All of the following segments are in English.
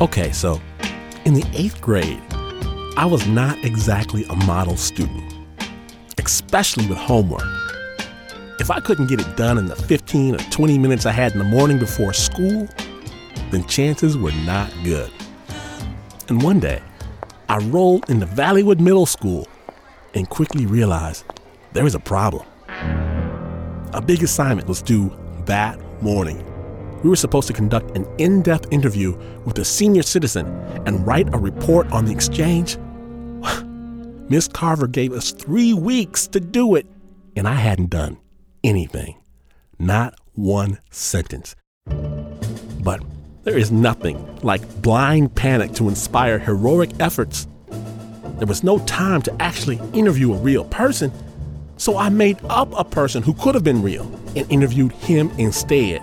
Okay, so in the eighth grade, I was not exactly a model student, especially with homework. If I couldn't get it done in the 15 or 20 minutes I had in the morning before school, then chances were not good. And one day, I rolled into Valleywood Middle School and quickly realized there was a problem. A big assignment was due that morning. We were supposed to conduct an in depth interview with a senior citizen and write a report on the exchange. Miss Carver gave us three weeks to do it, and I hadn't done anything. Not one sentence. But there is nothing like blind panic to inspire heroic efforts. There was no time to actually interview a real person, so I made up a person who could have been real and interviewed him instead.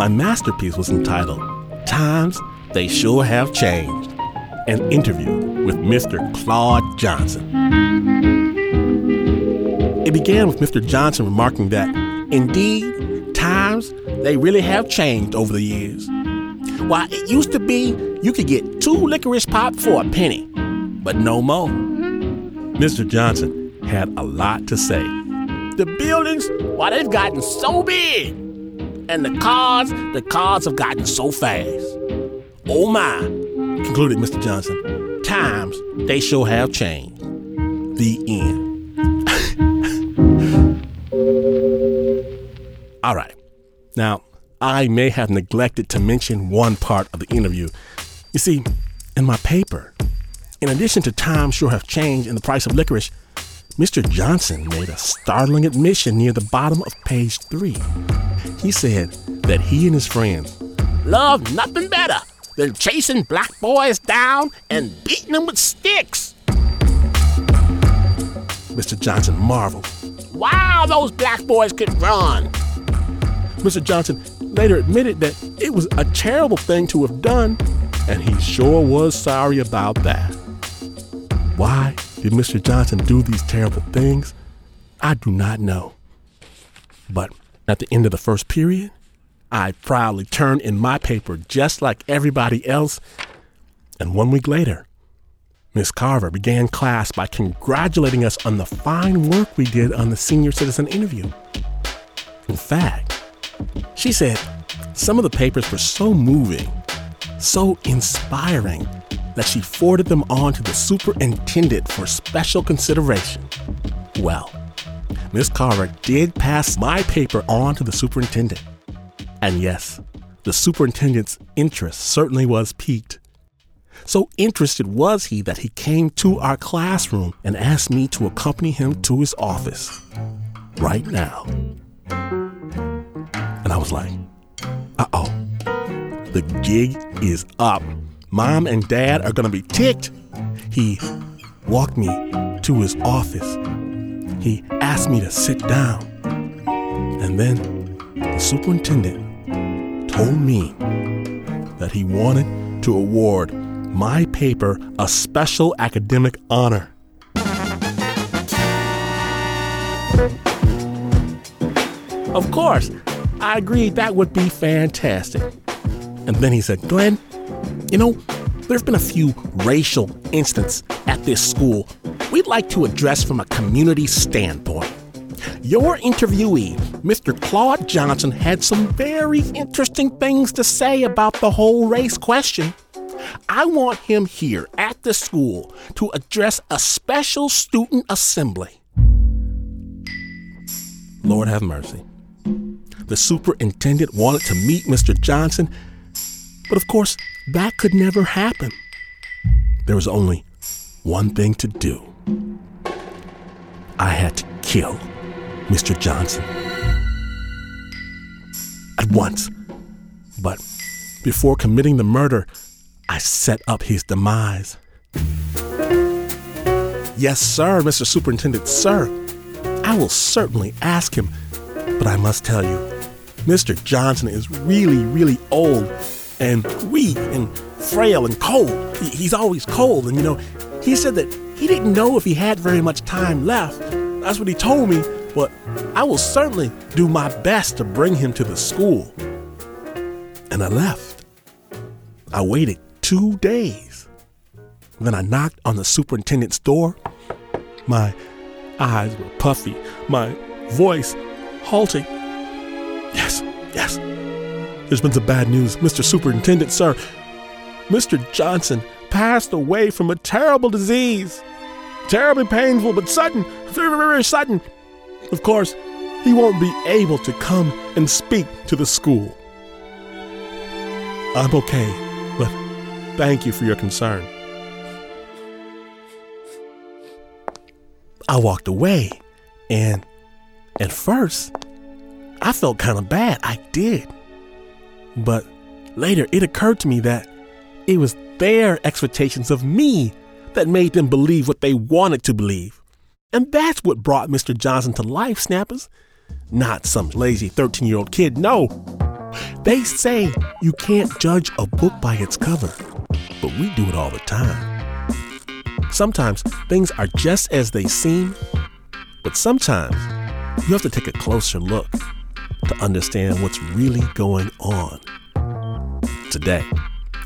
My masterpiece was entitled Times They Sure Have Changed An Interview with Mr. Claude Johnson. It began with Mr. Johnson remarking that, indeed, times they really have changed over the years. Why, it used to be you could get two licorice pop for a penny, but no more. Mr. Johnson had a lot to say. The buildings, why, they've gotten so big. And the cars, the cars have gotten so fast. Oh my, concluded Mr. Johnson. Times, they sure have changed. The end. All right. Now, I may have neglected to mention one part of the interview. You see, in my paper, in addition to times sure have changed in the price of licorice, Mr. Johnson made a startling admission near the bottom of page three. He said that he and his friends love nothing better than chasing black boys down and beating them with sticks. Mr. Johnson marveled. Wow, those black boys could run. Mr. Johnson later admitted that it was a terrible thing to have done, and he sure was sorry about that. Why did Mr. Johnson do these terrible things? I do not know. But at the end of the first period, I proudly turned in my paper just like everybody else, and one week later, Miss Carver began class by congratulating us on the fine work we did on the senior citizen interview. In fact, she said some of the papers were so moving, so inspiring, that she forwarded them on to the superintendent for special consideration. Well, Miss Carver did pass my paper on to the superintendent. And yes, the superintendent's interest certainly was piqued. So interested was he that he came to our classroom and asked me to accompany him to his office right now. And I was like, uh oh, the gig is up. Mom and dad are gonna be ticked. He walked me to his office. He asked me to sit down. And then the superintendent told me that he wanted to award my paper a special academic honor. Of course, I agreed that would be fantastic. And then he said, Glynn, you know, there's been a few racial incidents at this school we'd like to address from a community standpoint. Your interviewee, Mr. Claude Johnson, had some very interesting things to say about the whole race question. I want him here at the school to address a special student assembly. Lord have mercy. The superintendent wanted to meet Mr. Johnson, but of course, that could never happen. There was only one thing to do. I had to kill Mr. Johnson. At once. But before committing the murder, I set up his demise. Yes, sir, Mr. Superintendent, sir. I will certainly ask him, but I must tell you, Mr. Johnson is really, really old and weak and frail and cold. He's always cold, and you know, he said that he didn't know if he had very much time left. That's what he told me, but I will certainly do my best to bring him to the school. and I left. I waited two days. Then I knocked on the superintendent's door. My eyes were puffy, my voice halting. There's been some bad news, Mr. Superintendent, sir. Mr. Johnson passed away from a terrible disease. Terribly painful, but sudden, very, very sudden. Of course, he won't be able to come and speak to the school. I'm okay, but thank you for your concern. I walked away, and at first, I felt kind of bad. I did. But later, it occurred to me that it was their expectations of me that made them believe what they wanted to believe. And that's what brought Mr. Johnson to life, snappers. Not some lazy 13 year old kid, no. They say you can't judge a book by its cover, but we do it all the time. Sometimes things are just as they seem, but sometimes you have to take a closer look to understand what's really going on. Today,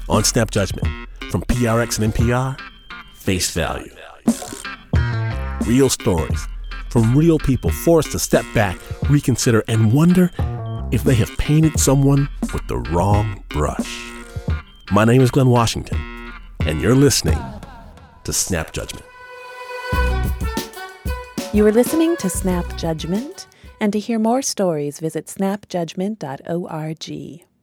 on Snap Judgment, from PRX and NPR, Face Value. Real stories from real people forced to step back, reconsider, and wonder if they have painted someone with the wrong brush. My name is Glynn Washington, and you're listening to Snap Judgment. You are listening to Snap Judgment, and to hear more stories, visit snapjudgment.org.